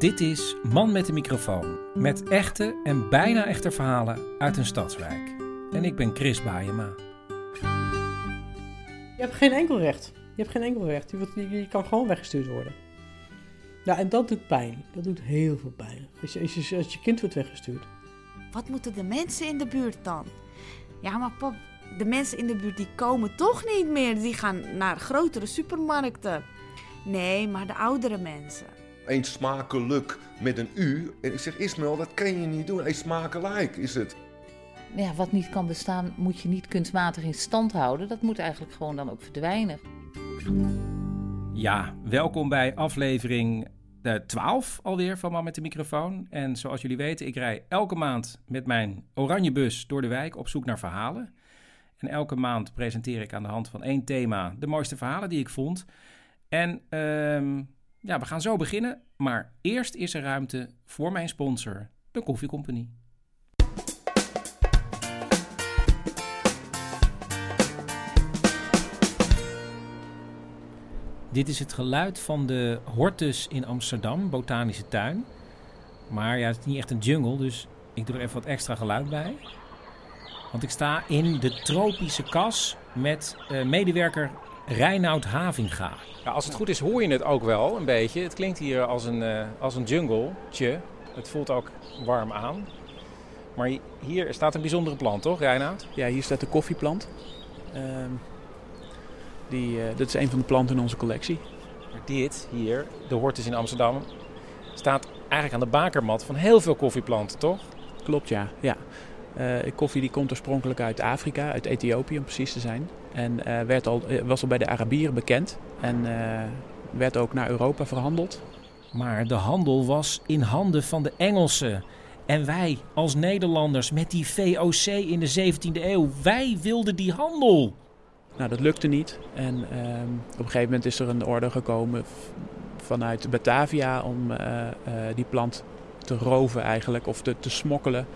Dit is Man met de microfoon. Met echte en bijna echte verhalen uit een stadswijk. En ik ben Chris Baayema. Je hebt geen enkel recht. Je hebt geen enkel recht. Je, wordt- je, je kan gewoon weggestuurd worden. Ja, en dat doet pijn. Dat doet heel veel pijn. Als je, als je, als je kind wordt weggestuurd. Wat moeten de mensen in de buurt dan? Ja, maar pap, de mensen in de buurt die komen toch niet meer. Die gaan naar grotere supermarkten. Nee, maar de oudere mensen. Eén smakelijk met een U. En ik zeg, Ismael, dat kan je niet doen. Eén smakelijk is het. ja, wat niet kan bestaan, moet je niet kunstmatig in stand houden. Dat moet eigenlijk gewoon dan ook verdwijnen. Ja, welkom bij aflevering eh, 12 alweer van Man met de microfoon. En zoals jullie weten, ik rij elke maand met mijn oranje bus door de wijk op zoek naar verhalen. En elke maand presenteer ik aan de hand van één thema de mooiste verhalen die ik vond. En ehm, ja, we gaan zo beginnen. Maar eerst is er ruimte voor mijn sponsor, de Koffie Company. Dit is het geluid van de Hortus in Amsterdam, botanische tuin. Maar ja, het is niet echt een jungle, dus ik doe er even wat extra geluid bij. Want ik sta in de tropische kas met eh, medewerker Reinoud Havinga. Ja, als het goed is hoor je het ook wel een beetje. Het klinkt hier als een, eh, als een jungletje. Het voelt ook warm aan. Maar hi- hier staat een bijzondere plant, toch Reinoud? Ja, hier staat de koffieplant. Ehm, die, eh, dat is een van de planten in onze collectie. Maar dit hier, de Hortus in Amsterdam, staat eigenlijk aan de bakermat van heel veel koffieplanten, toch? Klopt, ja. ja. Eh, koffie die komt oorspronkelijk uit Afrika, uit Ethiopië om precies te zijn. En eh, werd al, eh, was al bij de Arabieren bekend. En eh, werd ook naar Europa verhandeld. Maar de handel was in handen van de Engelsen. En wij als Nederlanders met die VOC in de 17e eeuw, wij wilden die handel. Nou, dat lukte niet. En ehm, op een gegeven moment is er een order gekomen vanuit Batavia om die plant te roven eigenlijk. Of te, te smokkelen,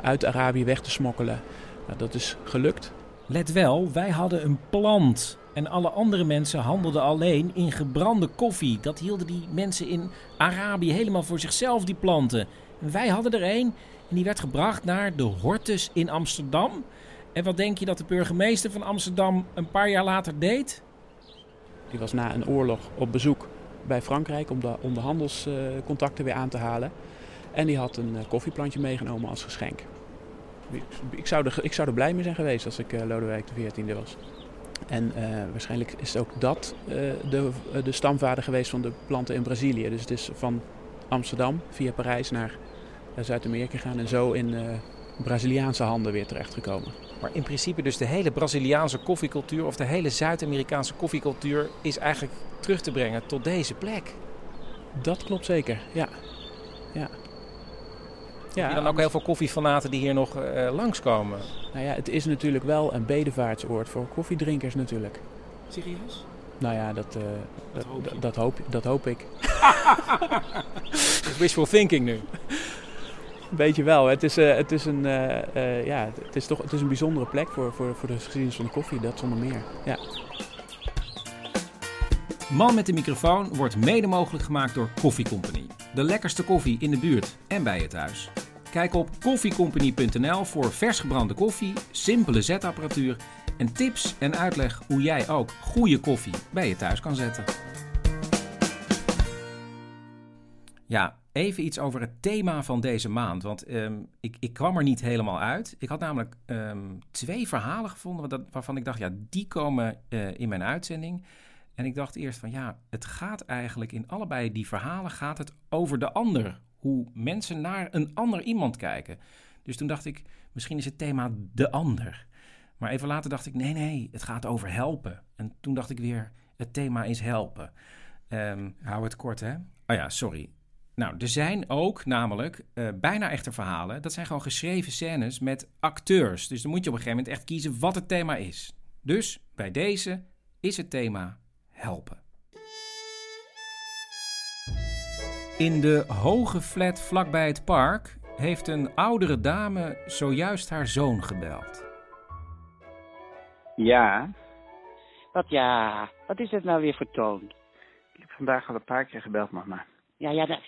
uit Arabië weg te smokkelen. Nou, dat is gelukt. Let wel, wij hadden een plant. En alle andere mensen handelden alleen in gebrande koffie. Dat hielden die mensen in Arabië helemaal voor zichzelf, die planten. En wij hadden er een en die werd gebracht naar de Hortus in Amsterdam. En wat denk je dat de burgemeester van Amsterdam een paar jaar later deed? Die was na een oorlog op bezoek bij Frankrijk om de, handelscontacten weer aan te halen. En die had een eh, koffieplantje meegenomen als geschenk. Ik, zou er, ik zou er blij mee zijn geweest als ik eh, Lodewijk XIV was. En eh, waarschijnlijk is ook dat eh, de, de stamvader geweest van de planten in Brazilië. Dus het is van Amsterdam via Parijs naar Zuid-Amerika gegaan en zo in Braziliaanse handen weer terechtgekomen. Maar in principe dus de hele Braziliaanse koffiecultuur of de hele Zuid-Amerikaanse koffiecultuur is eigenlijk terug te brengen tot deze plek. Dat klopt zeker, ja. ja. Heb je dan ook heel veel koffiefanaten die hier nog eh, langskomen? Nou ja, het is natuurlijk wel een bedevaartsoord voor koffiedrinkers natuurlijk. Serieus? Nou ja, dat, eh, dat, dat, dat hoop, dat hoop ik. Wishful thinking nu. Weet je wel, het is, eh, het is, een, eh, eh, ja, het is toch het is een bijzondere plek voor, voor, voor de geschiedenis van de koffie, dat zonder meer. Ja. Man met de microfoon wordt mede mogelijk gemaakt door Koffie Company. De lekkerste koffie in de buurt en bij je thuis. Kijk op koffiecompany.nl voor vers gebrande koffie, simpele zetapparatuur en tips en uitleg hoe jij ook goede koffie bij je thuis kan zetten. Ja, even iets over het thema van deze maand. Want ehm, ik, ik kwam er niet helemaal uit. Ik had namelijk ehm, twee verhalen gevonden waarvan ik dacht, ja, die komen eh, in mijn uitzending. En ik dacht eerst van, ja, het gaat eigenlijk in allebei die verhalen gaat het over de ander. Hoe mensen naar een ander iemand kijken. Dus toen dacht ik, misschien is het thema de ander. Maar even later dacht ik, nee, nee, het gaat over helpen. En toen dacht ik weer, het thema is helpen. Ehm, hou het kort, hè? Oh ja, sorry. Nou, er zijn ook namelijk eh, bijna echte verhalen. Dat zijn gewoon geschreven scènes met acteurs. Dus dan moet je op een gegeven moment echt kiezen wat het thema is. Dus bij deze is het thema helpen. In de hoge flat vlakbij het park heeft een oudere dame zojuist haar zoon gebeld. Ja, Wat ja, wat is het nou weer voor toon? ik heb vandaag al een paar keer gebeld, mama. Ja, ja, dat-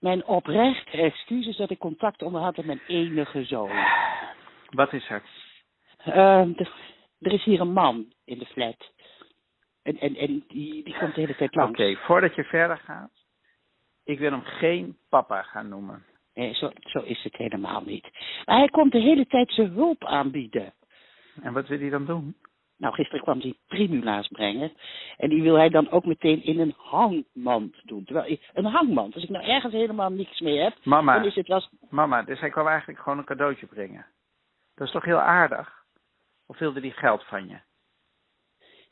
mijn oprechte excuses dat ik contact onderhad met mijn enige zoon. Wat is er? Ehm, er, er is hier een man in de flat. En, en, en die, die komt de hele tijd langs. Oké, voordat je verder gaat. Ik wil hem geen papa gaan noemen. Nee, zo, zo is het helemaal niet. Maar hij komt de hele tijd zijn hulp aanbieden. En wat wil hij dan doen? Nou, gisteren kwam hij primula's brengen. En die wil hij dan ook meteen in een hangmand doen. Terwijl, een hangmand, als ik nou ergens helemaal niks mee heb, Mama, dan is het mama, dus hij kwam eigenlijk gewoon een cadeautje brengen. Dat is toch heel aardig? Of wilde hij geld van je?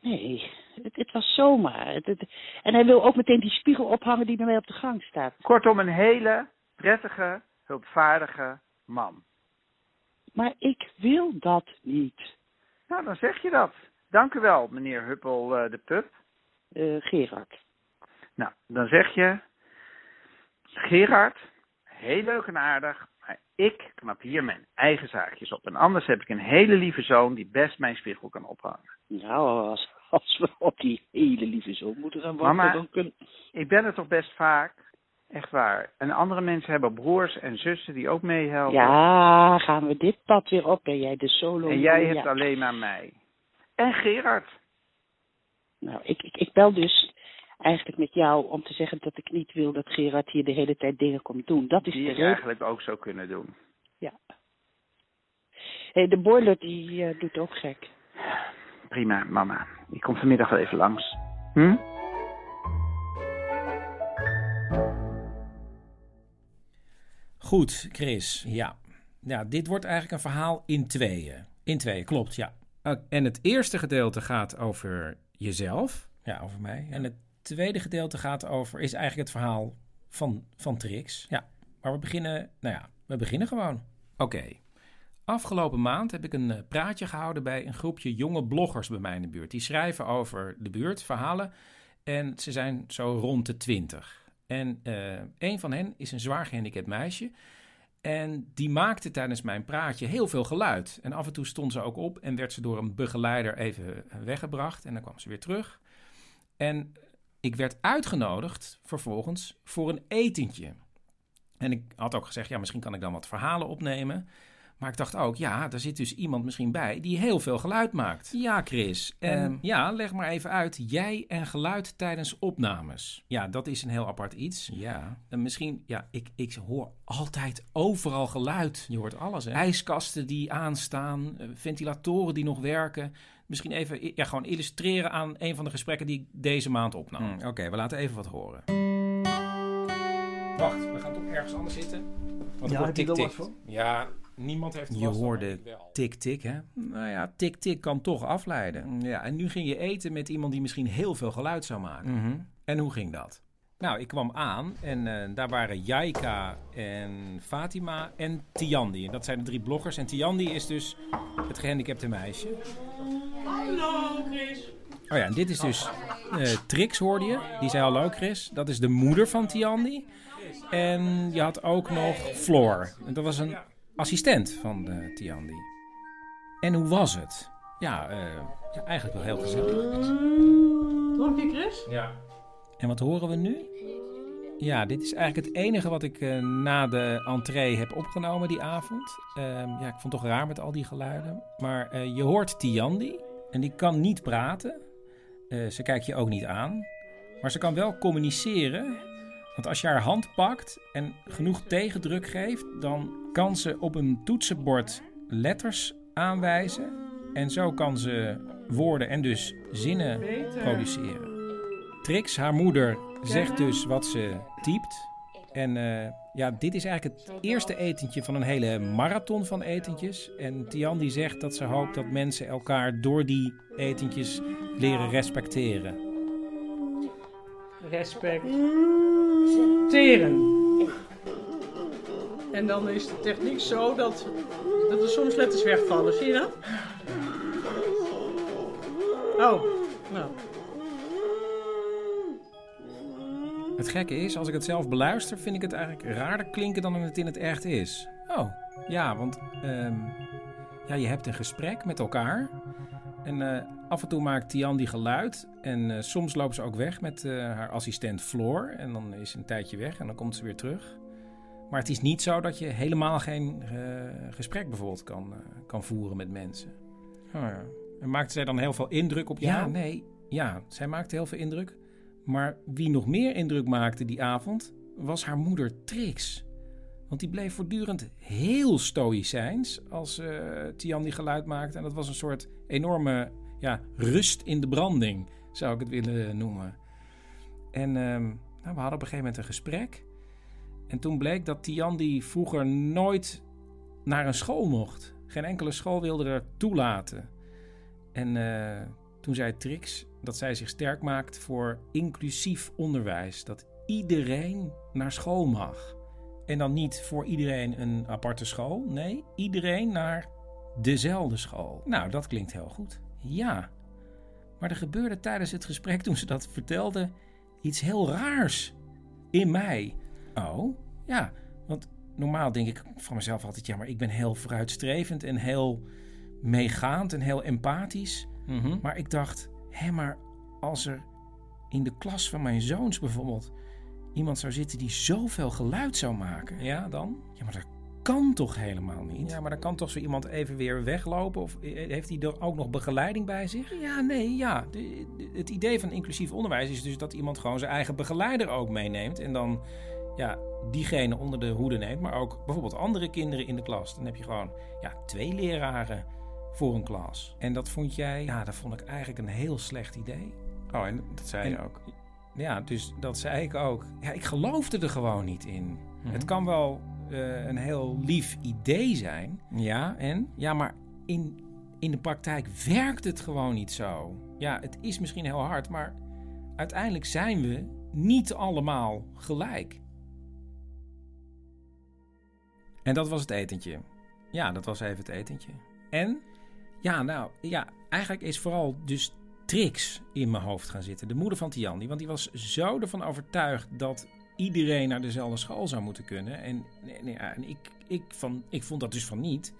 Nee, het, het was zomaar. Het, het- en hij wil ook meteen die spiegel ophangen die bij mij op de gang staat. Kortom, een hele prettige, hulpvaardige man. Maar ik wil dat niet. Nou, dan zeg je dat. Dank u wel, meneer Huppel eh, de Pup. Eh, Gerard. Nou, dan zeg je... Gerard, heel leuk en aardig, maar ik knap hier mijn eigen zaakjes op. En anders heb ik een hele lieve zoon die best mijn spiegel kan ophangen. Nou, als, als we op die hele lieve zoon moeten gaan wachten, Mama, dan kunnen... ik ben er toch best vaak. Echt waar. En andere mensen hebben broers en zussen die ook meehelpen. Ja, gaan we dit pad weer op? Ben jij de solo? En jij ja. hebt alleen maar mij. En Gerard. Nou, ik, ik, ik bel dus eigenlijk met jou om te zeggen dat ik niet wil dat Gerard hier de hele tijd dingen komt doen. Dat is Die ik eigenlijk ook zou kunnen doen. Ja. Hey, de boiler die eh, doet ook gek. Prima, mama. Ik kom vanmiddag wel even langs. Hm? Goed, Chris. Ja. ja, dit wordt eigenlijk een verhaal in tweeën. In tweeën, klopt, ja. En het eerste gedeelte gaat over jezelf. Ja, over mij. En het tweede gedeelte gaat over, is eigenlijk het verhaal van, van Trix. Ja, maar we beginnen, nou ja, we beginnen gewoon. Oké. Afgelopen maand heb ik een eh, praatje gehouden bij een groepje jonge bloggers bij mij in de buurt. Die schrijven over de buurt, verhalen. En ze zijn zo rond de twintig. En eh, een van hen is een zwaar gehandicapt meisje. En die maakte tijdens mijn praatje heel veel geluid. En af en toe stond ze ook op en werd ze door een begeleider even weggebracht. En dan kwam ze weer terug. En ik werd uitgenodigd vervolgens voor een etentje. En ik had ook gezegd, ja, misschien kan ik dan wat verhalen opnemen. Maar ik dacht ook, ja, daar zit dus iemand misschien bij die heel veel geluid maakt. Ja, Chris. En Ehm. ja, leg maar even uit. Jij en geluid tijdens opnames. Ja, dat is een heel apart iets. Ja. En misschien, ja, ik, ik hoor altijd overal geluid. Je hoort alles, hè? IJskasten die aanstaan, eh, ventilatoren die nog werken. Misschien even ja, gewoon illustreren aan een van de gesprekken die ik deze maand opnam. Oké, we laten even wat horen. Wacht, we gaan toch ergens anders zitten? Want Ja, heb last van? Ja, niemand heeft Je hoorde tik-tik, hè? Nou ja, tik-tik kan toch afleiden. Ja, en nu ging je eten met iemand die misschien heel veel geluid zou maken. En hoe ging dat? Nou, ik kwam aan en eh, daar waren Jaika en Fatima en Tiandi. En dat zijn de drie bloggers. En Tiandi is dus het gehandicapte meisje. Hallo, Chris. Oh ja, en dit is dus eh, Trix, hoorde je. Die zei hallo, Chris. Dat is de moeder van Tiandi. En je had ook nog Floor. En dat was een assistent van eh, Tiandi. En hoe was het? Ja, eh, ja, eigenlijk wel heel gezellig. Een keer, Chris? Ja. En wat horen we nu? Ja, dit is eigenlijk het enige wat ik eh, na de entree heb opgenomen die avond. Ehm, ja, ik vond het toch raar met al die geluiden. Maar eh, je hoort Tiandi en die kan niet praten. Eh, ze kijkt je ook niet aan. Maar ze kan wel communiceren Want als je haar hand pakt en genoeg tegendruk geeft, dan kan ze op een toetsenbord letters aanwijzen. En zo kan ze woorden en dus zinnen produceren. Trix, haar moeder, zegt dus wat ze typt. En eh, ja, dit is eigenlijk het eerste etentje van een hele marathon van etentjes. En Tian die zegt dat ze hoopt dat mensen elkaar door die etentjes leren respecteren. En dan is de techniek zo dat, dat er soms letters wegvallen. Zie je dat? Oh, nou. Het gekke is, als ik het zelf beluister, vind ik het eigenlijk raarder klinken dan het in het echt is. Oh, ja, want ehm, ja, je hebt een gesprek met elkaar. En eh, af en toe maakt Tian die geluid. En eh, soms loopt ze ook weg met eh, haar assistent Floor. En dan is ze een tijdje weg en dan komt ze weer terug. Maar het is niet zo dat je helemaal geen gesprek bijvoorbeeld kan, kan voeren met mensen. Oh, ja. En maakte zij dan heel veel indruk op jou? Ja, nee. Ja, zij maakte heel veel indruk. Maar wie nog meer indruk maakte die avond, was haar moeder Trix. Want die bleef voortdurend heel stoïcijns als uh, Tian die geluid maakte. En dat was een soort enorme ja, rust in de branding, zou ik het willen noemen. En uh, nou, we hadden op een gegeven moment een gesprek. En toen bleek dat Tian die vroeger nooit naar een school mocht. Geen enkele school wilde er toelaten. En uh, toen zei Trix dat zij zich sterk maakt voor inclusief onderwijs. Dat iedereen naar school mag. En dan niet voor iedereen een aparte school. Nee, iedereen naar dezelfde school. Nou, dat klinkt heel goed. Ja. Maar er gebeurde tijdens het gesprek toen ze dat vertelde iets heel raars in mij. Oh, ja. Want normaal denk ik van mezelf altijd: ja, maar ik ben heel vooruitstrevend en heel meegaand en heel empathisch. Mhm. Maar ik dacht: hé, maar als er in de klas van mijn zoons bijvoorbeeld iemand zou zitten die zoveel geluid zou maken, ja, dan? Ja, maar dat kan toch helemaal niet? Ja, maar dan kan toch zo iemand even weer weglopen? Of heeft hij er ook nog begeleiding bij zich? Ja, nee, ja. het idee van inclusief onderwijs is dus dat iemand gewoon zijn eigen begeleider ook meeneemt. En dan, ja, diegene onder de hoede neemt, maar ook bijvoorbeeld andere kinderen in de klas. Dan heb je gewoon, ja, twee leraren voor een klas. En dat vond jij, ja, dat vond ik eigenlijk een heel slecht idee. Oh, en dat zei je ook? Ja, dus dat zei ik ook. Ja, ik geloofde er gewoon niet in. Mhm. Het kan wel uh, een heel lief idee zijn. Ja, en? Ja, maar in, in de praktijk werkt het gewoon niet zo. Ja, het is misschien heel hard, maar uiteindelijk zijn we niet allemaal gelijk. En dat was het etentje. Ja, dat was even het etentje. En? Ja, nou, ja, eigenlijk is vooral dus Trix in mijn hoofd gaan zitten. De moeder van Tiandi. Want die was zo ervan overtuigd dat iedereen naar dezelfde school zou moeten kunnen. En, en ik, ik, van, ik vond dat dus van niet.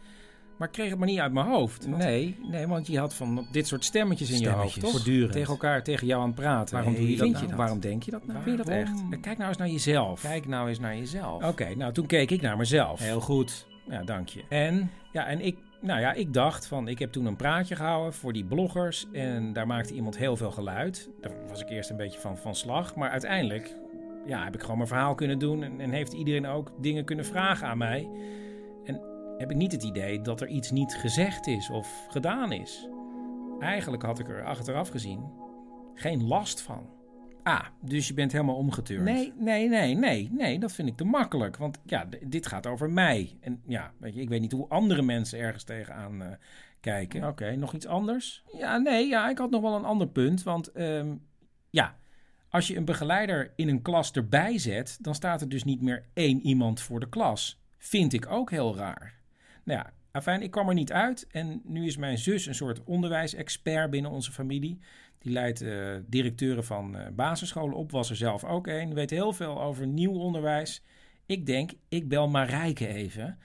Maar ik kreeg het maar niet uit mijn hoofd. nee, nee, want je had van dit soort stemmetjes in je hoofd, toch? Voortdurend. Tegen elkaar, tegen jou aan het praten. Waarom doe je dat, nou? Waarom denk je dat nou? Vind je dat echt? Kijk nou eens naar jezelf. Kijk nou eens naar jezelf. Oké, nou toen keek ik naar mezelf. Heel goed. Ja, dank je. En, ja, en ik nou ja, ik dacht van, ik heb toen een praatje gehouden voor die bloggers en daar maakte iemand heel veel geluid. Daar was ik eerst een beetje van, van slag, maar uiteindelijk ja, heb ik gewoon mijn verhaal kunnen doen en, en heeft iedereen ook dingen kunnen vragen aan mij. En heb ik niet het idee dat er iets niet gezegd is of gedaan is. Eigenlijk had ik er achteraf gezien geen last van. Ah, dus je bent helemaal omgeturnd. Nee, nee, nee, nee, nee, dat vind ik te makkelijk. Want ja, dit gaat over mij. En ja, weet je, ik weet niet hoe andere mensen ergens tegenaan uh, kijken. Oké, nog iets anders? Ja, nee, ja, ik had nog wel een ander punt. Want um, ja, als je een begeleider in een klas erbij zet, dan staat er dus niet meer één iemand voor de klas. Vind ik ook heel raar. Nou ja, afijn, ik kwam er niet uit. En nu is mijn zus een soort onderwijsexpert binnen onze familie. Die leidt uh, directeuren van uh, basisscholen op, was er zelf ook een. Weet heel veel over nieuw onderwijs. Ik denk, ik bel Marijke even.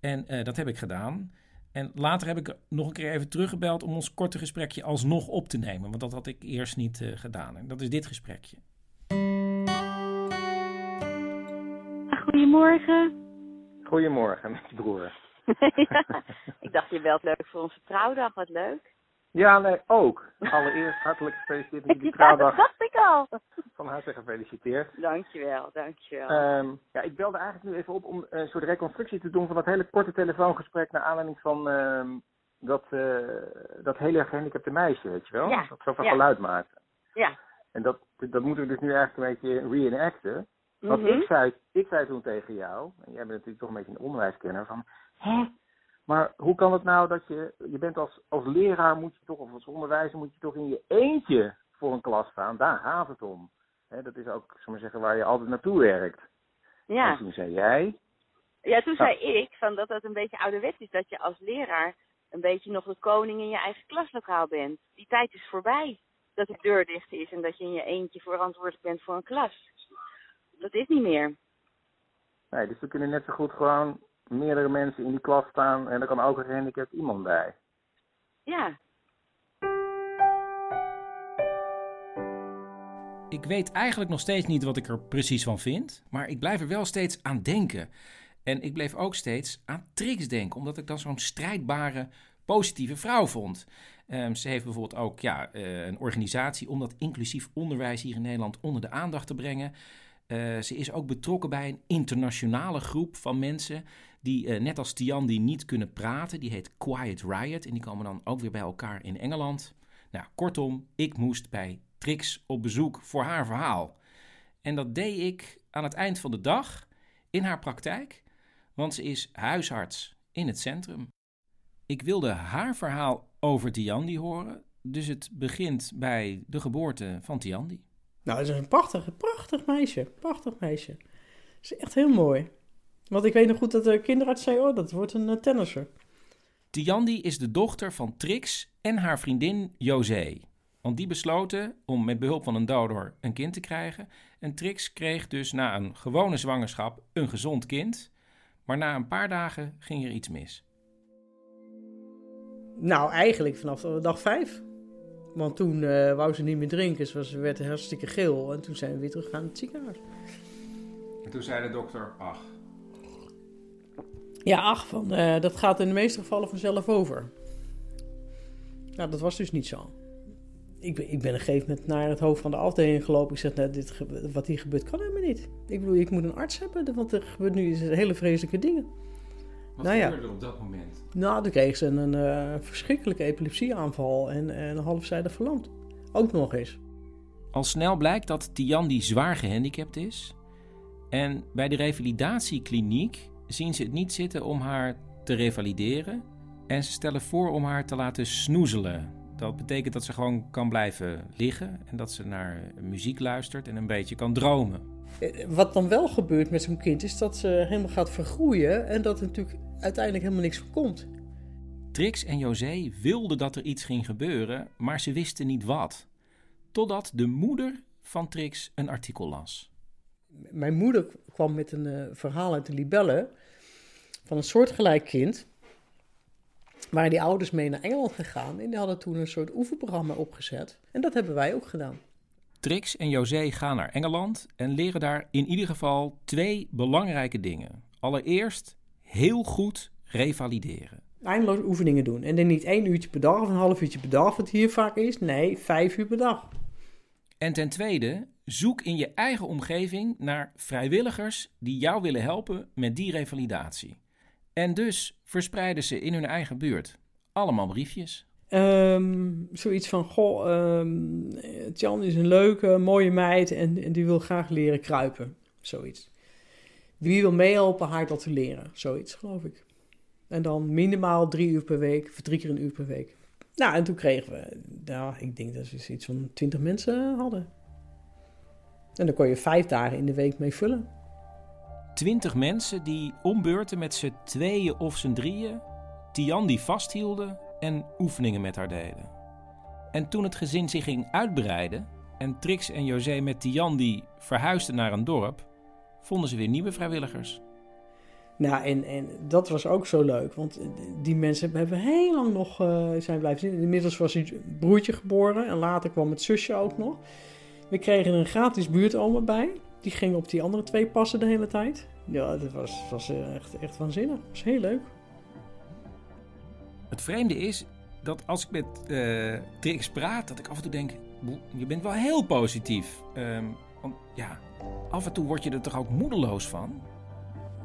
En uh, dat heb ik gedaan. En later heb ik nog een keer even teruggebeld om ons korte gesprekje alsnog op te nemen. Want dat had ik eerst niet gedaan. En dat is dit gesprekje. Goedemorgen. Goedemorgen met je broer. ja, ik dacht je belt leuk voor onze trouwdag, wat leuk. Ja, nee, ook. Allereerst hartelijk gefeliciteerd met die trouwdag. dat dacht ik al. Van harte gefeliciteerd. Dankjewel, dankjewel. Ehm ja, ik belde eigenlijk nu even op om een soort reconstructie te doen van dat hele korte telefoongesprek naar aanleiding van ehm, dat, eh, dat hele gehandicapte meisje, weet je wel? Ja, Dat zoveel ja. geluid maakte. ja. En dat, dat moeten we dus nu eigenlijk een beetje reenacten. Want Mhm. ik, zei, ik zei toen tegen jou, en jij bent natuurlijk toch een beetje een onderwijskenner, van hè, maar hoe kan het nou dat je, je bent als, als leraar moet je toch, of als onderwijzer moet je toch in je eentje voor een klas staan, daar gaat het om. Dat is ook, zullen we zeggen, waar je altijd naartoe werkt. En Ja. toen zei jij, ja, toen Nou. zei ik van dat dat een beetje ouderwets is. Dat je als leraar een beetje nog de koning in je eigen klaslokaal bent. Die tijd is voorbij. Dat de deur dicht is en dat je in je eentje verantwoordelijk bent voor een klas. Dat is niet meer. nee, dus er kunnen net zo goed gewoon meerdere mensen in die klas staan en er kan ook een gehandicapt iemand bij. Ja. Ik weet eigenlijk nog steeds niet wat ik er precies van vind, maar ik blijf er wel steeds aan denken. En ik bleef ook steeds aan Trix denken, omdat ik dan zo'n strijdbare, positieve vrouw vond. Ehm, ze heeft bijvoorbeeld ook ja, eh, een organisatie om dat inclusief onderwijs hier in Nederland onder de aandacht te brengen. Eh, ze is ook betrokken bij een internationale groep van mensen die eh, net als Tian die niet kunnen praten. Die heet Quiet Riot en die komen dan ook weer bij elkaar in Engeland. Nou, kortom, ik moest bij Trix op bezoek voor haar verhaal. En dat deed ik aan het eind van de dag in haar praktijk, want ze is huisarts in het centrum. Ik wilde haar verhaal over Tiandi horen, dus het begint bij de geboorte van Tiandi. Nou, het is een prachtig, prachtig meisje. Prachtig meisje. Het is echt heel mooi. Want ik weet nog goed dat de kinderarts zei, oh, dat wordt een uh, tennisser. Tiandi is de dochter van Trix en haar vriendin José. Want die besloten om met behulp van een donor een kind te krijgen. En Trix kreeg dus na een gewone zwangerschap een gezond kind. Maar na een paar dagen ging er iets mis. Nou, eigenlijk vanaf dag vijf. Want toen uh, wou ze niet meer drinken. Ze, werd hartstikke geel. En toen zijn we weer teruggegaan naar het ziekenhuis. En toen zei de dokter, ach. Ja, ach, van, uh, dat gaat in de meeste gevallen vanzelf over. Nou, dat was dus niet zo. Ik ben, ik ben een gegeven moment naar het hoofd van de afdeling gelopen. Ik zeg, nou, dit, wat hier gebeurt kan helemaal niet. Ik bedoel, ik moet een arts hebben, want er gebeurt nu hele vreselijke dingen. Wat nou, gebeurde er op dat moment? Nou, toen kreeg ze een, een uh, verschrikkelijke epilepsieaanval en, en halfzijdig verlamd. Ook nog eens. Al snel blijkt dat Tiandi zwaar gehandicapt is. En bij de revalidatiekliniek zien ze het niet zitten om haar te revalideren. En ze stellen voor om haar te laten snoezelen. Dat betekent dat ze gewoon kan blijven liggen en dat ze naar muziek luistert en een beetje kan dromen. Wat dan wel gebeurt met zo'n kind is dat ze helemaal gaat vergroeien en dat er natuurlijk uiteindelijk helemaal niks van komt. Trix en José wilden dat er iets ging gebeuren, maar ze wisten niet wat. Totdat de moeder van Trix een artikel las. Mijn moeder kwam met een uh, verhaal uit de Libelle van een soortgelijk kind. Waren die ouders mee naar Engeland gegaan en die hadden toen een soort oefenprogramma opgezet. En dat hebben wij ook gedaan. Trix en José gaan naar Engeland en leren daar in ieder geval twee belangrijke dingen. Allereerst heel goed revalideren. Eindeloos oefeningen doen. En dan niet één uurtje per dag of een half uurtje per dag, wat hier vaak is. Nee, vijf uur per dag. En ten tweede, zoek in je eigen omgeving naar vrijwilligers die jou willen helpen met die revalidatie. En dus verspreiden ze in hun eigen buurt allemaal briefjes. Um, zoiets van, goh, um, Tjan is een leuke, mooie meid en, en, die wil graag leren kruipen. Zoiets. Wie wil meehelpen haar dat te leren? Zoiets, geloof ik. En dan minimaal drie uur per week, of drie keer een uur per week. Nou, en toen kregen we, nou, ik denk dat ze iets van twintig mensen hadden. En dan kon je vijf dagen in de week mee vullen. Twintig mensen die ombeurten met z'n tweeën of z'n drieën, Tian vasthielden en oefeningen met haar deden. En toen het gezin zich ging uitbreiden en Trix en José met Tian verhuisden naar een dorp, vonden ze weer nieuwe vrijwilligers. Nou, en, en dat was ook zo leuk, want die mensen hebben heel lang nog uh, zijn blijven zitten. Inmiddels was een broertje geboren en later kwam het zusje ook nog. We kregen een gratis buurtoma bij. Die ging op die andere twee passen de hele tijd. Ja, dat was, was echt, echt waanzinnig. Dat was heel leuk. Het vreemde is, dat als ik met eh Trix praat, dat ik af en toe denk, "Boe, je bent wel heel positief. Ehm, want ja, af en toe word je er toch ook moedeloos van?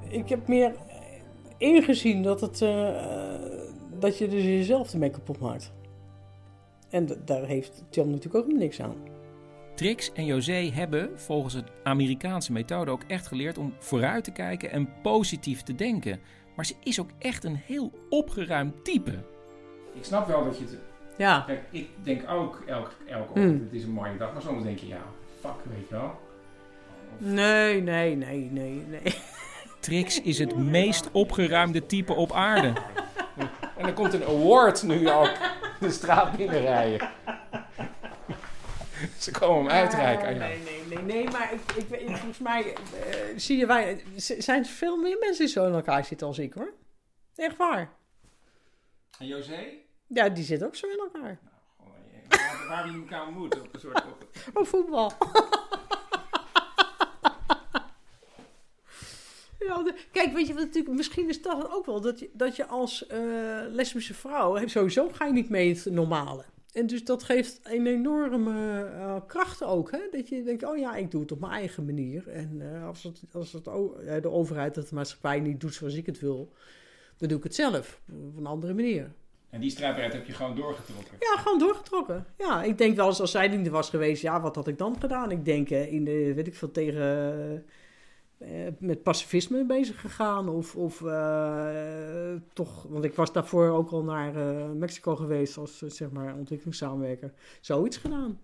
Ik heb meer ingezien dat, het, eh, dat je dus jezelf ermee kapot maakt. En daar heeft Tjan natuurlijk ook niks aan. Trix en José hebben volgens het Amerikaanse methode ook echt geleerd om vooruit te kijken en positief te denken. Maar ze is ook echt een heel opgeruimd type. Ik snap wel dat je het... Ja. Kijk, ik denk ook elke, elke Hmm. ochtend, het is een mooie dag. Maar soms denk je, ja, fuck, weet je wel. Nee, nee, nee, nee, nee. Trix is het meest opgeruimde type op aarde. En er komt een award nu ook de straat binnenrijden. Ze komen hem uitreiken aan jou. Nee, nee, nee, nee, maar ik, ik, weet- volgens mij eh, zie je wij, zijn er veel meer mensen die zo in elkaar zitten als ik hoor. Echt waar. En José? Ja, die zitten ook zo in elkaar. Waar, waar we elkaar ontmoeten. Op een soort... Op... Oh, voetbal. Ja, kijk, weet je wat natuurlijk, misschien is dat ook wel, dat je, dat je als eh, lesbische vrouw, sowieso ga je niet mee het normale. En dus dat geeft een enorme eh, kracht ook, hè? dat je denkt, oh ja, ik doe het op mijn eigen manier. En eh, als, het, als het, de overheid, dat de maatschappij niet doet zoals ik het wil, dan doe ik het zelf, op een andere manier. En die strijdbaarheid heb je gewoon doorgetrokken. Ja, gewoon doorgetrokken. Ja, ik denk wel eens als zij niet er was geweest, ja, wat had ik dan gedaan? Ik denk in de, weet ik veel, tegen, met pacifisme bezig gegaan. Of, of eh, toch, want ik was daarvoor ook al naar eh, Mexico geweest als, eh, zeg maar, ontwikkelingssamenwerker. Zoiets gedaan.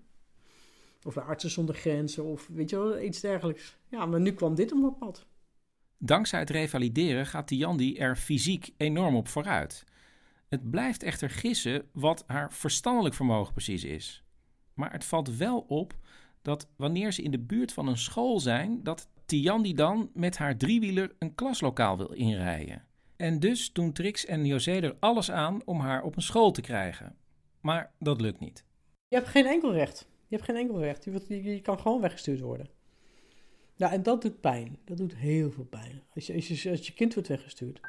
Of Artsen zonder Grenzen, of weet je wel, iets dergelijks. Ja, maar nu kwam dit op mijn pad. Dankzij het revalideren gaat Tiandi er fysiek enorm op vooruit. Het blijft echter gissen wat haar verstandelijk vermogen precies is. Maar het valt wel op dat wanneer ze in de buurt van een school zijn, dat Tiandi dan met haar driewieler een klaslokaal wil inrijden. En dus doen Trix en José er alles aan om haar op een school te krijgen. Maar dat lukt niet. Je hebt geen enkel recht. Je hebt geen enkel recht. Je, wordt- je, je kan gewoon weggestuurd worden. Ja, en dat doet pijn. Dat doet heel veel pijn. Als je, als je, als je kind wordt weggestuurd.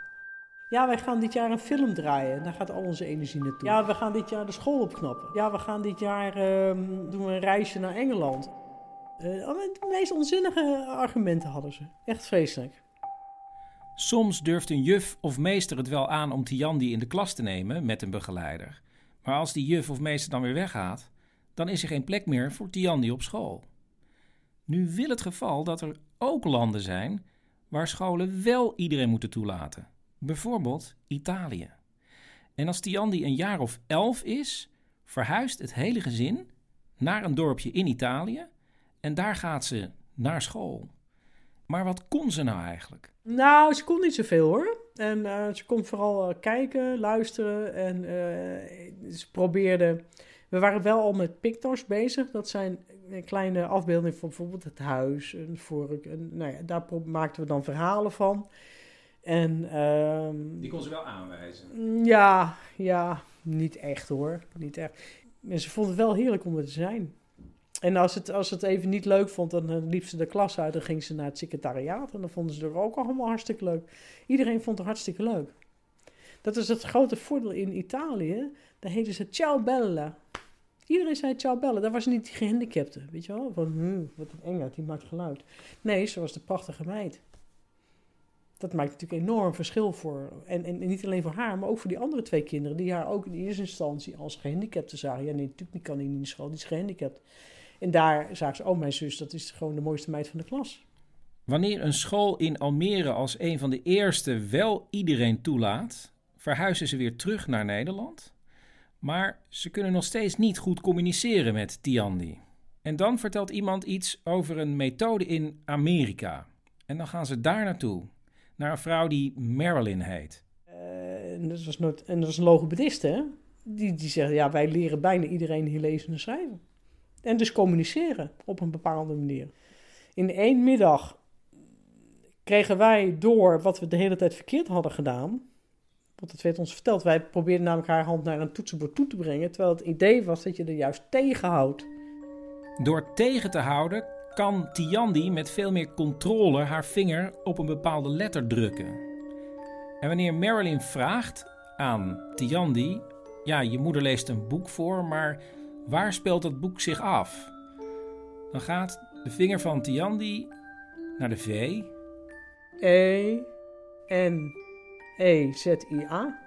Ja, wij gaan dit jaar een film draaien. Daar gaat al onze energie naartoe. Ja, we gaan dit jaar de school opknappen. Ja, we gaan dit jaar ehm, doen we een reisje naar Engeland. Eh, allemaal de meest onzinnige argumenten hadden ze. Echt vreselijk. Soms durft een juf of meester het wel aan om Tiandi in de klas te nemen met een begeleider. Maar als die juf of meester dan weer weggaat, dan is er geen plek meer voor Tiandi op school. Nu wil het geval dat er ook landen zijn waar scholen wel iedereen moeten toelaten. Bijvoorbeeld Italië. En als Tiandi een jaar of elf is, verhuist het hele gezin naar een dorpje in Italië en daar gaat ze naar school. Maar wat kon ze nou eigenlijk? Nou, ze kon niet zoveel hoor. En eh, ze kon vooral eh, kijken, luisteren en eh, ze probeerde... We waren wel al met pictors bezig. Dat zijn kleine afbeeldingen van bijvoorbeeld het huis, een vork. En, nou ja, daar maakten we dan verhalen van. En ehm, Die kon ze wel aanwijzen. ja, ja, niet echt hoor. Niet echt. En ze vond het wel heerlijk om er te zijn. En als het, als het even niet leuk vond, dan eh, liep ze de klas uit en ging ze naar het secretariaat. En dan vonden ze er ook allemaal hartstikke leuk. Iedereen vond het hartstikke leuk. Dat is het grote voordeel in Italië. Daar heten ze ciao bella. Iedereen zei ciao bella. Daar was niet die gehandicapte. Weet je wel? Van, hm, wat een engert, die maakt geluid. Nee, ze was de prachtige meid. Dat maakt natuurlijk enorm verschil voor. En, en, niet alleen voor haar, maar ook voor die andere twee kinderen. Die haar ook in eerste instantie als gehandicapte zagen. Ja, nee, natuurlijk die kan niet in de school, die is gehandicapt. En daar zagen ze, oh, mijn zus, dat is gewoon de mooiste meid van de klas. Wanneer een school in Almere als een van de eerste wel iedereen toelaat, verhuizen ze weer terug naar Nederland. Maar ze kunnen nog steeds niet goed communiceren met Tiandi. En dan vertelt iemand iets over een methode in Amerika. En dan gaan ze daar naartoe. Naar een vrouw die Marilyn heet. Eh, en, dat was nooit, en dat was een logopedist, hè? Die, die zegt, ja, wij leren bijna iedereen hier lezen en schrijven. En dus communiceren op een bepaalde manier. In één middag kregen wij door wat we de hele tijd verkeerd hadden gedaan. Want dat werd ons verteld. Wij probeerden namelijk haar hand naar een toetsenbord toe te brengen. Terwijl het idee was dat je er juist tegenhoudt. Door tegen te houden kan Tiandi met veel meer controle haar vinger op een bepaalde letter drukken. En wanneer Marilyn vraagt aan Tiandi ja, je moeder leest een boek voor, maar waar speelt dat boek zich af? Dan gaat de vinger van Tiandi naar de V. E N E Z I A.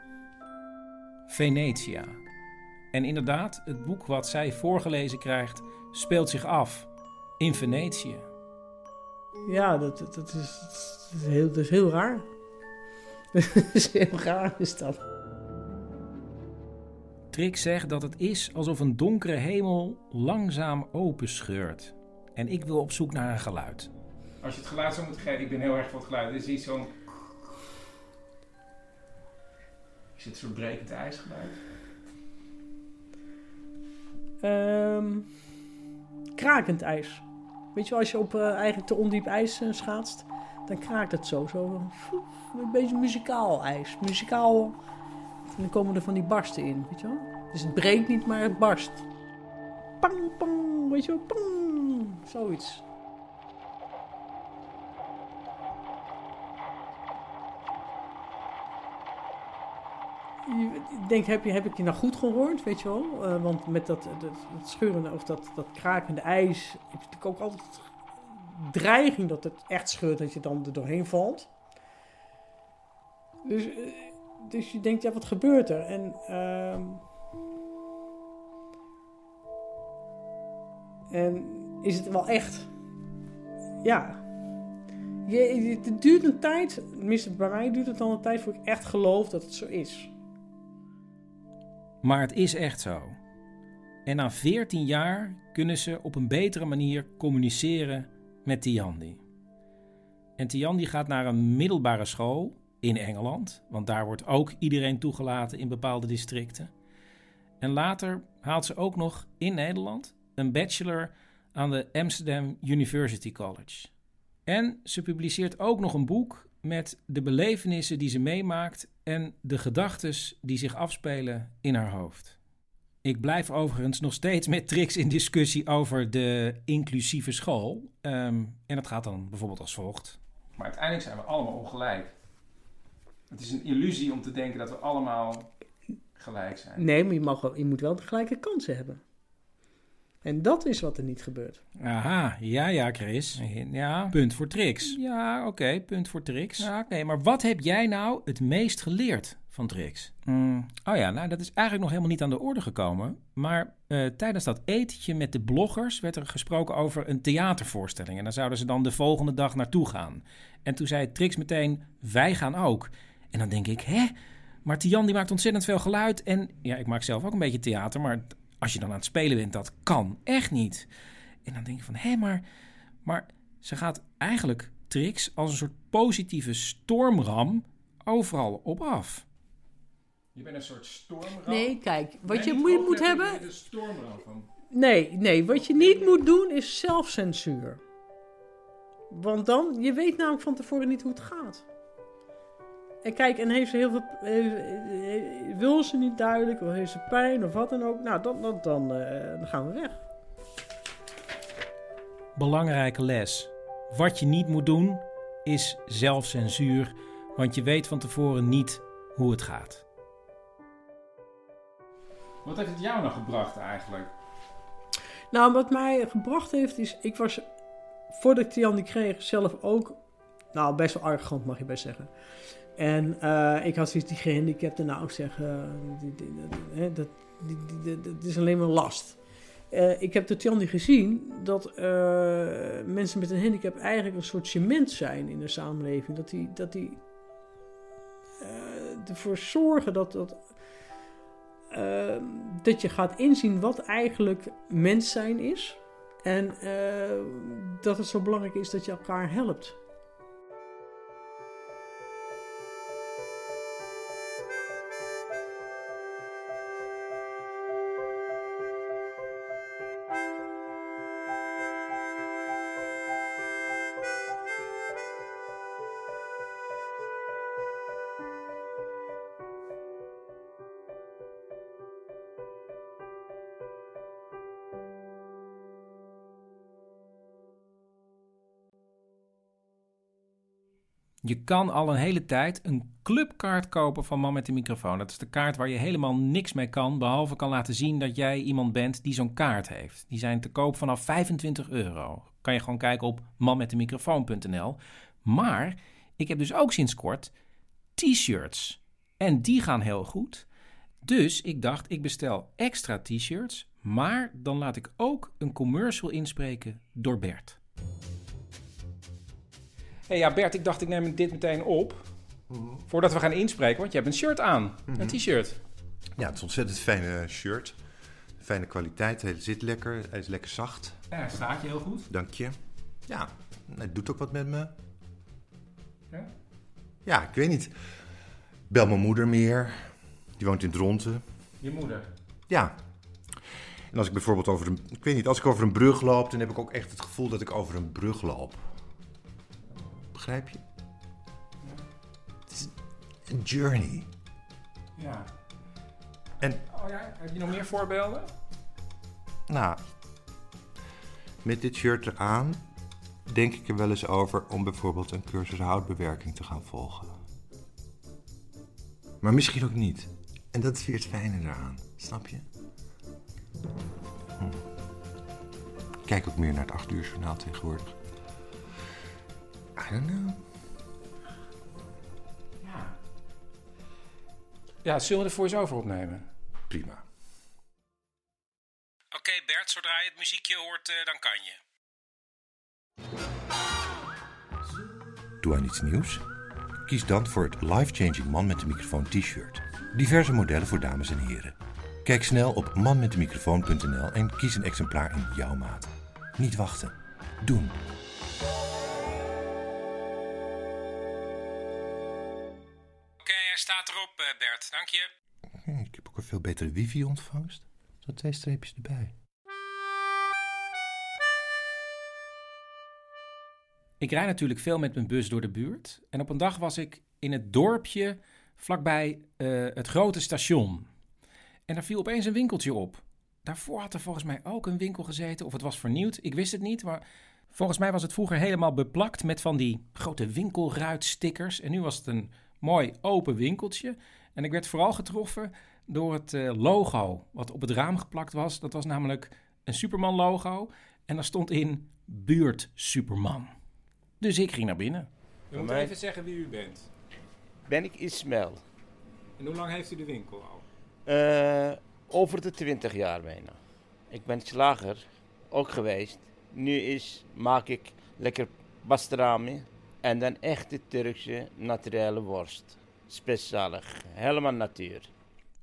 Venetia. En inderdaad, het boek wat zij voorgelezen krijgt speelt zich af in Venetië. Ja, dat, dat, dat is, dat, is heel, dat is heel raar. dat is heel raar is dat. Trix zegt dat het is alsof een donkere hemel langzaam openscheurt. En ik wil op zoek naar een geluid. Als je het geluid zou moeten geven, ik ben heel erg voor het geluid. Dit is iets zo'n... Is het zo'n brekend ijsgeluid? Ehm, krakend ijs. Weet je als je op eh, eigenlijk te ondiep ijs eh, schaatst, dan kraakt het zo. zo een beetje muzikaal ijs. Muzikaal. En dan komen er van die barsten in, weet je wel. Dus het breekt niet, maar het barst. Pang, pang, weet je wel, pang. Zoiets. Ik denk, heb, je, heb ik je nou goed gehoord, weet je wel? Eh, want met dat, dat, dat scheurende of dat, dat krakende ijs heb je natuurlijk ook altijd dreiging dat het echt scheurt, dat je dan er doorheen valt. Dus, eh, dus je denkt, ja, wat gebeurt er? En, ehm, en is het wel echt? Ja. Je, het duurt een tijd, tenminste bij mij duurt het dan een tijd voor ik echt geloof dat het zo is. Maar het is echt zo. En na 14 jaar kunnen ze op een betere manier communiceren met Tiandi. En Tiandi gaat naar een middelbare school in Engeland, want daar wordt ook iedereen toegelaten in bepaalde districten. En later haalt ze ook nog in Nederland een bachelor aan de Amsterdam University College. En ze publiceert ook nog een boek met de belevenissen die ze meemaakt en de gedachtes die zich afspelen in haar hoofd. Ik blijf overigens nog steeds met Trix in discussie over de inclusieve school. Ehm, en dat gaat dan bijvoorbeeld als volgt. Maar uiteindelijk zijn we allemaal ongelijk. Het is een illusie om te denken dat we allemaal gelijk zijn. Nee, maar je, mag wel, je moet wel de gelijke kansen hebben. En dat is wat er niet gebeurt. Aha, ja, ja, Chris. Ja, punt voor Trix. Ja, oké, punt voor Trix. Ja, oké, maar wat heb jij nou het meest geleerd van Trix? Mm, oh ja, nou, dat is eigenlijk nog helemaal niet aan de orde gekomen. Maar eh, tijdens dat etentje met de bloggers werd er gesproken over een theatervoorstelling. En daar zouden ze dan de volgende dag naartoe gaan. En toen zei Trix meteen, wij gaan ook. En dan denk ik, hè? Maar Tian die maakt ontzettend veel geluid. En ja, ik maak zelf ook een beetje theater. Maar als je dan aan het spelen bent, dat kan echt niet. En dan denk je van, hé, maar, maar ze gaat eigenlijk Trix als een soort positieve stormram overal op af. Je bent een soort stormram. Nee, kijk, wat je moet, moet hebben... een stormram van. Nee, nee, wat je niet moet doen is zelfcensuur. Want dan, je weet namelijk van tevoren niet hoe het gaat. En kijk, en heeft ze heel veel. wil ze niet duidelijk, of heeft ze pijn of wat dan ook. Nou, dan, dan, dan, eh, dan gaan we weg. Belangrijke les. Wat je niet moet doen is zelfcensuur, want je weet van tevoren niet hoe het gaat. Wat heeft het jou nou gebracht eigenlijk? Nou, wat mij gebracht heeft is, ik was voordat ik die kreeg zelf ook, nou best wel arrogant mag je best zeggen. En eh, ik had zoiets die gehandicapten nou zeggen, hè, dat, dat is alleen maar last. Eh, ik heb Tian die gezien dat eh, mensen met een handicap eigenlijk een soort cement zijn in de samenleving. Dat die, dat die eh, ervoor zorgen dat, dat eh, dat je gaat inzien wat eigenlijk mens zijn is. En eh, dat het zo belangrijk is dat je elkaar helpt. Je kan al een hele tijd een clubkaart kopen van Man met de microfoon. Dat is de kaart waar je helemaal niks mee kan, behalve kan laten zien dat jij iemand bent die zo'n kaart heeft. Die zijn te koop vanaf 25 euro. Kan je gewoon kijken op manmetdemicrofoon.nl. Maar ik heb dus ook sinds kort t-shirts. En die gaan heel goed. Dus ik dacht, ik bestel extra t-shirts, maar dan laat ik ook een commercial inspreken door Bert. Hey, ja, Bert, ik dacht ik neem dit meteen op. Voordat we gaan inspreken, want je hebt een shirt aan. Een t-shirt. Ja, het is een ontzettend fijne shirt. Fijne kwaliteit, hij zit lekker, hij is lekker zacht. Ja, staat je heel goed. Dank je. Ja, hij doet ook wat met me. Ja? Ja, ik weet niet. Bel mijn moeder meer. Die woont in Dronten. Je moeder. Ja. En als ik bijvoorbeeld over een... Ik weet niet, als ik over een brug loop... dan heb ik ook echt het gevoel dat ik over een brug loop. Begrijp je? Het is een journey. Ja. En Oh ja, heb je nog meer voorbeelden? nou, met dit shirt eraan... denk ik er wel eens over om bijvoorbeeld een cursus houtbewerking te gaan volgen. Maar misschien ook niet. En dat is weer het fijne eraan, snap je? Hm. Ik Kijk ook meer naar het 8 uur journaal tegenwoordig. I don't know. Ja. Ja, zullen we de voice-over opnemen? Prima. Oké Bert, zodra je het muziekje hoort, eh, dan kan je. Doe aan iets nieuws? Kies dan voor het life-changing man met de microfoon t-shirt. Diverse modellen voor dames en heren. Kijk snel op manmetdemicrofoon.nl en kies een exemplaar in jouw maat. Niet wachten. Doen. Betere wifi-ontvangst. Zo twee streepjes erbij. Ik rijd natuurlijk veel met mijn bus door de buurt. En op een dag was ik in het dorpje vlakbij eh, het grote station. En daar viel opeens een winkeltje op. Daarvoor had er volgens mij ook een winkel gezeten, of het was vernieuwd. Ik wist het niet, maar volgens mij was het vroeger helemaal beplakt met van die grote winkelruitstickers. En nu was het een mooi open winkeltje. En ik werd vooral getroffen door het eh, logo wat op het raam geplakt was. Dat was namelijk een Superman-logo. En daar stond in Buurt Superman. Dus ik ging naar binnen. We moeten mij- even zeggen wie u bent. Ben ik Ismail. En hoe lang heeft u de winkel al? Eh, over de 20 jaar bijna. Ik ben slager, ook geweest. Nu is, maak ik lekker pastrami en dan echte Turkse naturele worst. Specialig, helemaal natuur.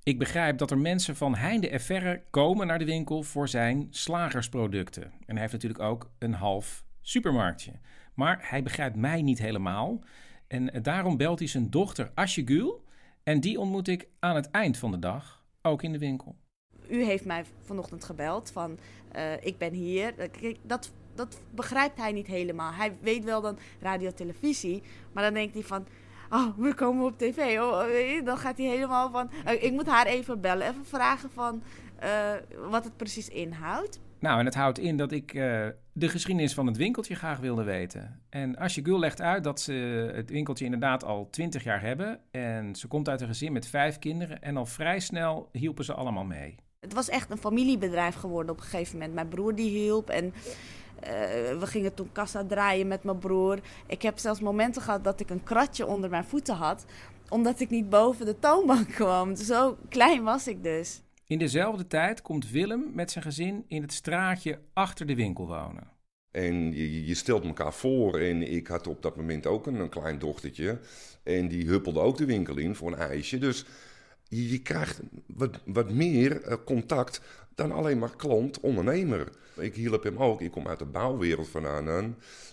Ik begrijp dat er mensen van heinde en verre komen naar de winkel voor zijn slagersproducten. En hij heeft natuurlijk ook een half supermarktje. Maar hij begrijpt mij niet helemaal. En daarom belt hij zijn dochter Asje Gül. En die ontmoet ik aan het eind van de dag, ook in de winkel. U heeft mij vanochtend gebeld van eh, ik ben hier. Eh, dat, dat begrijpt hij niet helemaal. Hij weet wel dan radio, televisie, maar dan denkt hij van... Oh, we komen op tv. Oh, eh, dan gaat hij helemaal van... eh, ik moet haar even bellen, even vragen van eh, wat het precies inhoudt. Nou, en het houdt in dat ik eh, de geschiedenis van het winkeltje graag wilde weten. En Asje Gül legt uit dat ze het winkeltje inderdaad al twintig jaar hebben. En ze komt uit een gezin met vijf kinderen. En al vrij snel hielpen ze allemaal mee. Het was echt een familiebedrijf geworden op een gegeven moment. Mijn broer die hielp en eh, we gingen toen kassa draaien met mijn broer. Ik heb zelfs momenten gehad dat ik een kratje onder mijn voeten had, omdat ik niet boven de toonbank kwam. Zo klein was ik dus. In dezelfde tijd komt Willem met zijn gezin in het straatje achter de winkel wonen. En je, je stelt elkaar voor. En ik had op dat moment ook een, een klein dochtertje. En die huppelde ook de winkel in voor een ijsje. Dus je, je krijgt wat, wat meer eh, contact dan alleen maar klant-ondernemer. Ik hielp hem ook. Ik kom uit de bouwwereld vandaan. hè.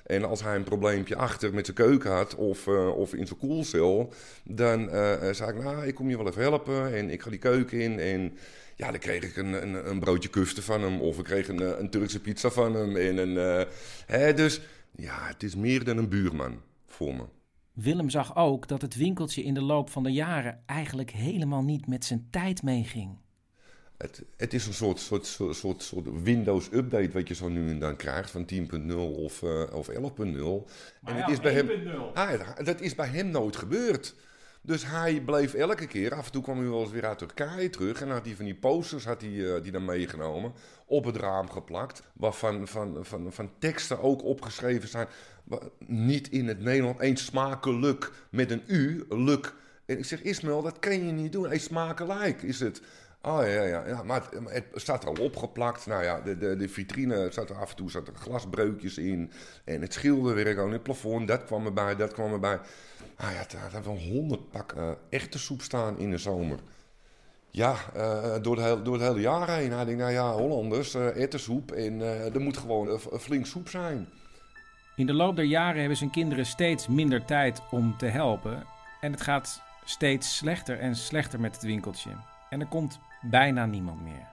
En als hij een probleempje achter met zijn keuken had of, eh, of in zijn koelcel, dan eh, eh, zei ik, nou, ik kom je wel even helpen en ik ga die keuken in. En ja, dan kreeg ik een, een, een broodje kufte van hem of ik kreeg een, een Turkse pizza van hem. En een, hè, dus ja, het is meer dan een buurman voor me. Willem zag ook dat het winkeltje in de loop van de jaren eigenlijk helemaal niet met zijn tijd meeging. Het, het is een soort, soort, soort, soort, soort Windows-update wat je zo nu en dan krijgt van 10.0 of, uh, of 11.0. En ja, het is bij hem, 1.0. ah, dat is bij hem nooit gebeurd. Dus hij bleef elke keer, af en toe kwam hij wel eens weer uit Turkije terug. En had hij van die posters had hij, uh, die dan meegenomen, op het raam geplakt. Waarvan van, van, van teksten ook opgeschreven zijn. Niet in het Nederlands, eens smakelijk met een U, luk. En ik zeg, Ismail, dat kan je niet doen. Eens smakelijk is het. Oh ja, ja, ja. Maar het, het, staat er al opgeplakt. Nou ja, de, de, de vitrine zat er af en toe zat er glasbreukjes in. En het schilderwerk aan het plafond, dat kwam erbij, dat kwam erbij. Ah ja, daar hebben wel honderd pak uh, echte soep staan in de zomer. Ja, uh, door, het hele, door het hele jaar heen. Hij denkt, nou ja, Hollanders, uh, ettensoep. En er moet gewoon flink soep zijn. In de loop der jaren hebben zijn kinderen steeds minder tijd om te helpen. En het gaat steeds slechter en slechter met het winkeltje. En er komt bijna niemand meer.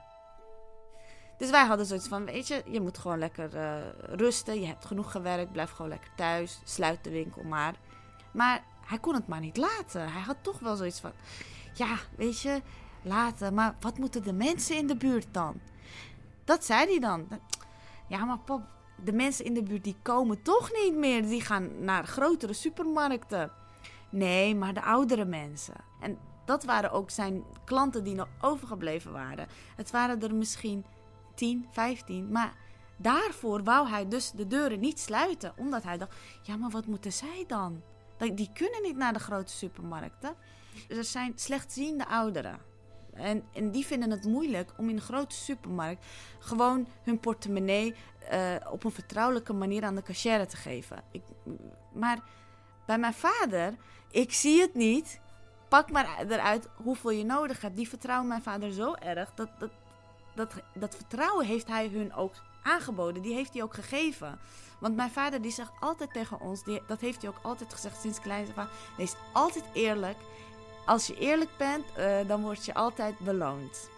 Dus wij hadden zoiets van, weet je, je moet gewoon lekker uh, rusten. Je hebt genoeg gewerkt, blijf gewoon lekker thuis. Sluit de winkel maar. Maar hij kon het maar niet laten. Hij had toch wel zoiets van, ja, weet je, laten. Maar wat moeten de mensen in de buurt dan? Dat zei hij dan. Ja, maar pap, de mensen in de buurt die komen toch niet meer. Die gaan naar grotere supermarkten. Nee, maar de oudere mensen. En dat waren ook zijn klanten die nog overgebleven waren. Het waren er misschien 10, 15, maar daarvoor wou hij dus de deuren niet sluiten. Omdat hij dacht, ja, maar wat moeten zij dan? Die kunnen niet naar de grote supermarkten. Er zijn slechtziende ouderen. En, en die vinden het moeilijk om in een grote supermarkt gewoon hun portemonnee uh, op een vertrouwelijke manier aan de cashier te geven. Ik, maar bij mijn vader, ik zie het niet. Pak maar eruit hoeveel je nodig hebt. Die vertrouwen mijn vader zo erg. Dat, dat, dat, dat vertrouwen heeft hij hun ook aangeboden. Die heeft hij ook gegeven. Want mijn vader die zegt altijd tegen ons, dat heeft hij ook altijd gezegd sinds kleins af aan. Wees altijd eerlijk. Als je eerlijk bent, uh, dan word je altijd beloond.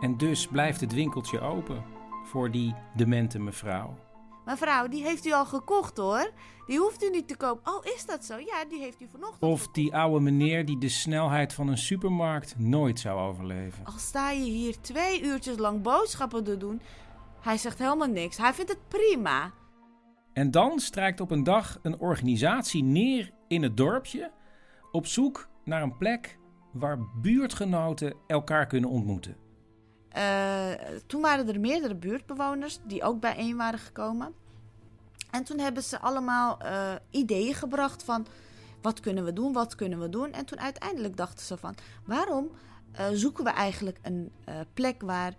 En dus blijft het winkeltje open voor die demente mevrouw. Mevrouw, die heeft u al gekocht hoor. Die hoeft u niet te kopen. Oh, is dat zo? Ja, die heeft u vanochtend. Of die oude meneer die de snelheid van een supermarkt nooit zou overleven. Al sta je hier twee uurtjes lang boodschappen te doen, hij zegt helemaal niks. Hij vindt het prima. En dan strijkt op een dag een organisatie neer in het dorpje op zoek naar een plek waar buurtgenoten elkaar kunnen ontmoeten. Uh, toen waren er meerdere buurtbewoners die ook bijeen waren gekomen. En toen hebben ze allemaal uh, ideeën gebracht van wat kunnen we doen, wat kunnen we doen. En toen uiteindelijk dachten ze van waarom uh, zoeken we eigenlijk een plek waar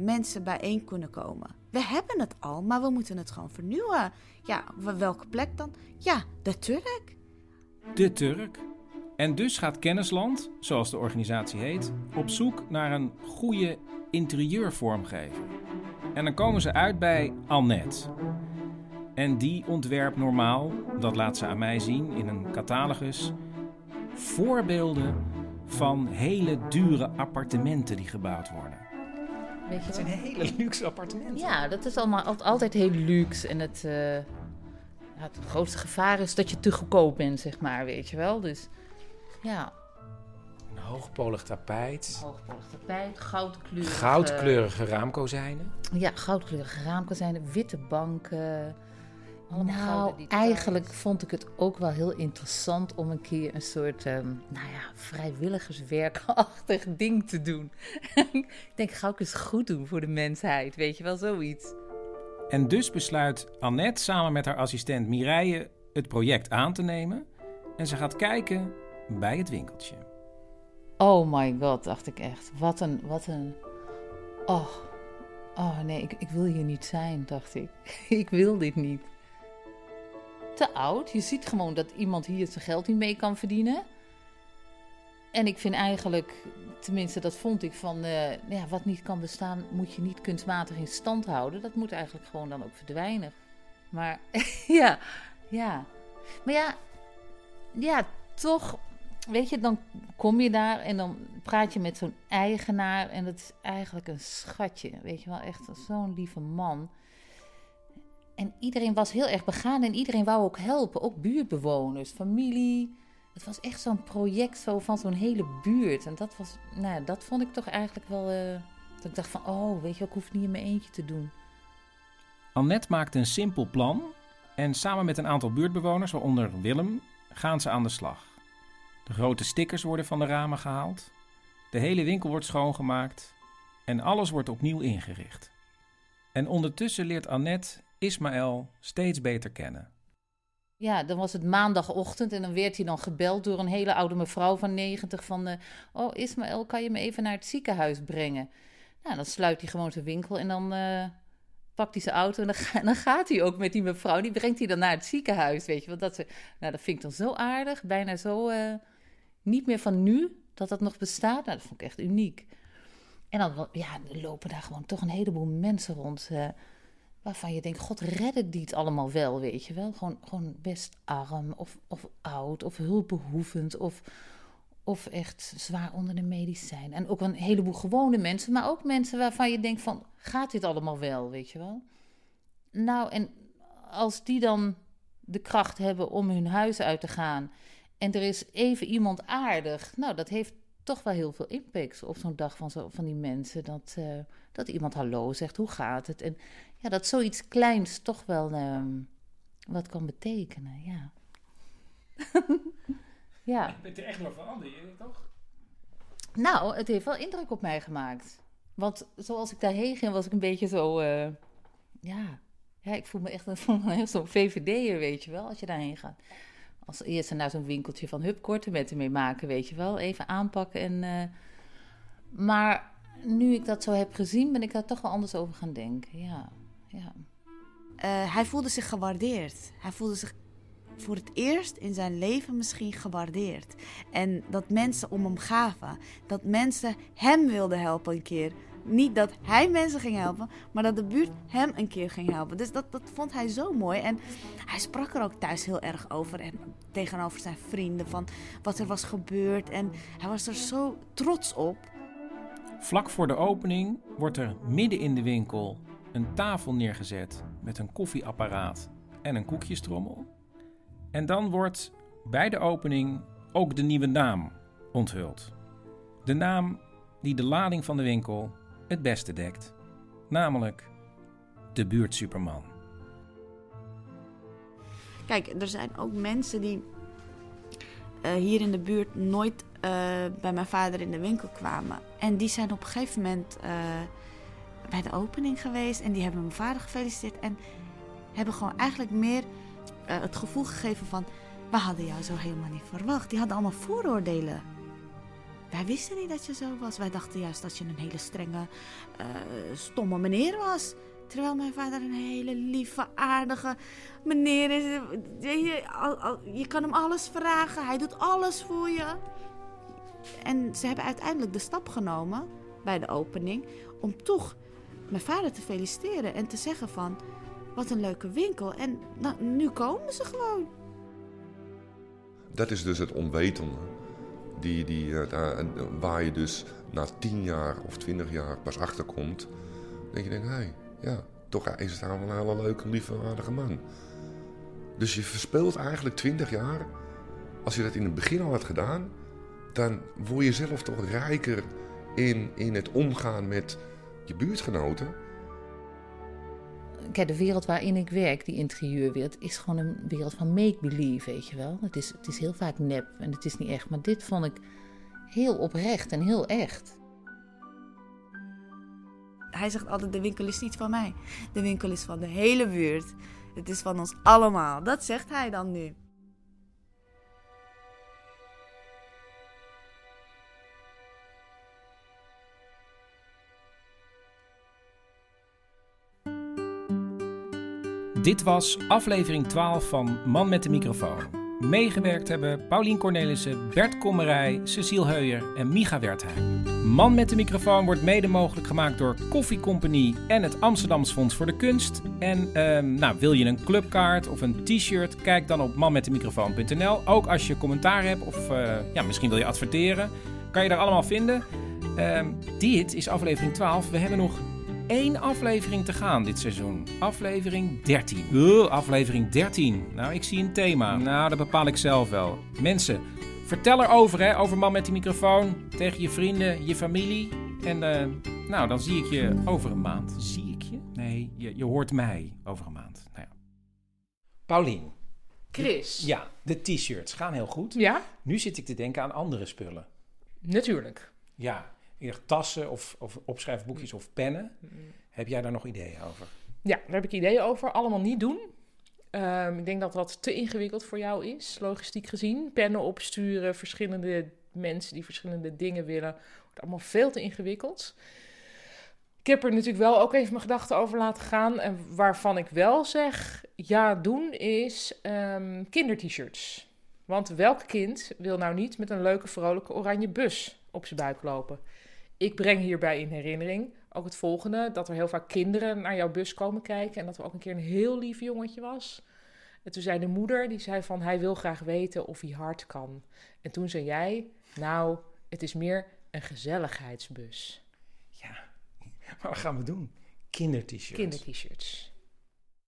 mensen bijeen kunnen komen. We hebben het al, maar we moeten het gewoon vernieuwen. Ja, welke plek dan? Ja, de Turk. De Turk. En dus gaat Kennisland, zoals de organisatie heet, op zoek naar een goede interieurvormgever. En dan komen ze uit bij Annette. En die ontwerpt normaal, dat laat ze aan mij zien in een catalogus, voorbeelden van hele dure appartementen die gebouwd worden. Weet je Het zijn hele luxe appartementen. Ja, dat is allemaal altijd heel luxe. En het, uh, ja, het grootste gevaar is dat je te goedkoop bent, zeg maar, weet je wel. Dus ja. Een hoogpolig tapijt. Hoogpolig tapijt, goudkleurige... Goudkleurige raamkozijnen. Ja, goudkleurige raamkozijnen, witte banken. nou, eigenlijk vond ik het ook wel heel interessant om een keer een soort, um, nou ja, vrijwilligerswerkachtig ding te doen. ik denk, ga ik eens goed doen voor de mensheid, weet je wel, zoiets. En dus besluit Annette samen met haar assistent Mireille het project aan te nemen. En ze gaat kijken bij het winkeltje. Oh my god, dacht ik echt. Wat een, wat een. Oh, oh nee, ik, ik wil hier niet zijn, dacht ik. ik wil dit niet. Te oud. Je ziet gewoon dat iemand hier zijn geld niet mee kan verdienen. En ik vind eigenlijk, tenminste dat vond ik van, uh, ja, wat niet kan bestaan, moet je niet kunstmatig in stand houden. Dat moet eigenlijk gewoon dan ook verdwijnen. Maar ja, ja. Maar ja, ja, toch weet je, dan kom je daar en dan praat je met zo'n eigenaar. En dat is eigenlijk een schatje. Weet je wel, echt zo'n lieve man. En iedereen was heel erg begaan en iedereen wou ook helpen. Ook buurtbewoners, familie. het was echt zo'n project zo van zo'n hele buurt. En dat, was, nou, dat vond ik toch eigenlijk wel. eh, dat ik dacht van, oh, weet je, ik hoef het niet in mijn eentje te doen. Annette maakt een simpel plan en samen met een aantal buurtbewoners, waaronder Willem, gaan ze aan de slag. De grote stickers worden van de ramen gehaald, de hele winkel wordt schoongemaakt en alles wordt opnieuw ingericht. En ondertussen leert Annette Ismaël steeds beter kennen. Ja, dan was het maandagochtend en dan werd hij dan gebeld door een hele oude mevrouw van 90 van... eh, oh, Ismaël, kan je me even naar het ziekenhuis brengen? Nou, dan sluit hij gewoon zijn winkel en dan eh, pakt hij zijn auto en dan, dan gaat hij ook met die mevrouw. Die brengt hij dan naar het ziekenhuis, weet je. Want dat, ze, nou, dat vind ik dan zo aardig, bijna zo eh, niet meer van nu, dat dat nog bestaat. Nou, dat vond ik echt uniek. En dan ja, lopen daar gewoon toch een heleboel mensen rond... eh, waarvan je denkt, god, redden die het allemaal wel, weet je wel? Gewoon, gewoon best arm of, of oud of hulpbehoevend of, of echt zwaar onder de medicijn. En ook een heleboel gewone mensen, maar ook mensen waarvan je denkt van, gaat dit allemaal wel, weet je wel? Nou, en als die dan de kracht hebben om hun huis uit te gaan en er is even iemand aardig, nou, dat heeft toch wel heel veel impact op zo'n dag van, zo, van die mensen. Dat, eh, dat iemand hallo zegt, hoe gaat het? En ja, dat zoiets kleins toch wel ehm, wat kan betekenen, ja. ja. Je bent er echt door veranderd, toch? Nou, het heeft wel indruk op mij gemaakt. Want zoals ik daarheen ging, was ik een beetje zo... eh, ja. ja, ik voel me echt, ik voel me echt zo'n VVD'er, weet je wel, als je daarheen gaat. Als eerste naar zo'n winkeltje van hup, korte metten mee maken, weet je wel. Even aanpakken en... eh, maar nu ik dat zo heb gezien, ben ik daar toch wel anders over gaan denken, ja. ja. Eh, hij voelde zich gewaardeerd. Hij voelde zich voor het eerst in zijn leven misschien gewaardeerd. En dat mensen om hem gaven. Dat mensen hem wilden helpen een keer. Niet dat hij mensen ging helpen, maar dat de buurt hem een keer ging helpen. Dus dat, dat vond hij zo mooi. En hij sprak er ook thuis heel erg over. En tegenover zijn vrienden van wat er was gebeurd. En hij was er zo trots op. Vlak voor de opening wordt er midden in de winkel een tafel neergezet met een koffieapparaat en een koekjestrommel. En dan wordt bij de opening ook de nieuwe naam onthuld. De naam die de lading van de winkel het beste dekt, namelijk de buurtsuperman. Kijk, er zijn ook mensen die eh, hier in de buurt nooit eh, bij mijn vader in de winkel kwamen. En die zijn op een gegeven moment eh, bij de opening geweest en die hebben mijn vader gefeliciteerd. En hebben gewoon eigenlijk meer het gevoel gegeven van... we hadden jou zo helemaal niet verwacht. Die hadden allemaal vooroordelen. Wij wisten niet dat je zo was. Wij dachten juist dat je een hele strenge, eh, stomme meneer was. Terwijl mijn vader een hele lieve, aardige meneer is. Je, kan hem alles vragen. Hij doet alles voor je. En ze hebben uiteindelijk de stap genomen bij de opening om toch mijn vader te feliciteren en te zeggen van wat een leuke winkel. En nou, nu komen ze gewoon. Dat is dus het onwetende. Die, die, eh, en waar je dus na tien jaar of twintig jaar pas achterkomt. Dat je denkt, hé, hey, ja, toch is het wel een hele leuke, lieve, aardige man. Dus je verspeelt eigenlijk twintig jaar. Als je dat in het begin al had gedaan, dan word je zelf toch rijker in, in het omgaan met je buurtgenoten. Kijk, de wereld waarin ik werk, die interieurwereld, is gewoon een wereld van make-believe, weet je wel. Het is, het is heel vaak nep en het is niet echt. Maar dit vond ik heel oprecht en heel echt. Hij zegt altijd, de winkel is niet van mij. De winkel is van de hele buurt. Het is van ons allemaal. Dat zegt hij dan nu. Dit was aflevering 12 van Man met de microfoon. Meegewerkt hebben Paulien Cornelissen, Bert Kommerij, Cecile Heuyer en Micha Wertheim. Man met de microfoon wordt mede mogelijk gemaakt door Koffie Company en het Amsterdams Fonds voor de Kunst. En ehm, nou, wil je een clubkaart of een t-shirt, kijk dan op manmetdemicrofoon.nl. Ook als je commentaar hebt of eh, ja, misschien wil je adverteren, kan je daar allemaal vinden. Ehm, dit is aflevering 12. We hebben nog één aflevering te gaan dit seizoen. Aflevering 13. Oeh, aflevering 13. Nou, ik zie een thema. Nou, dat bepaal ik zelf wel. Mensen, vertel erover, hè, over Man met die microfoon. Tegen je vrienden, je familie. En eh, nou, dan zie ik je over een maand. Zie ik je? Nee, je, je hoort mij over een maand. Nou ja. Paulien. Chris. De- ja, de t-shirts gaan heel goed. Ja? Nu zit ik te denken aan andere spullen. Natuurlijk. Ja, eerder tassen of, of opschrijfboekjes of pennen. Heb jij daar nog ideeën over? Ja, daar heb ik ideeën over. Allemaal niet doen. Ehm, ik denk dat dat te ingewikkeld voor jou is, logistiek gezien. Pennen opsturen, verschillende mensen die verschillende dingen willen. Wordt allemaal veel te ingewikkeld. Ik heb er natuurlijk wel ook even mijn gedachten over laten gaan. En waarvan ik wel zeg, ja doen, is ehm kinder-t-shirts. Want welk kind wil nou niet met een leuke, vrolijke oranje bus op zijn buik lopen? Ik breng hierbij in herinnering ook het volgende: dat er heel vaak kinderen naar jouw bus komen kijken. En dat er ook een keer een heel lief jongetje was. En toen zei de moeder, die zei van hij wil graag weten of hij hard kan. En toen zei jij, nou, het is meer een gezelligheidsbus. Maar wat gaan we doen? Kinder-t-shirts. Kinder-t-shirts.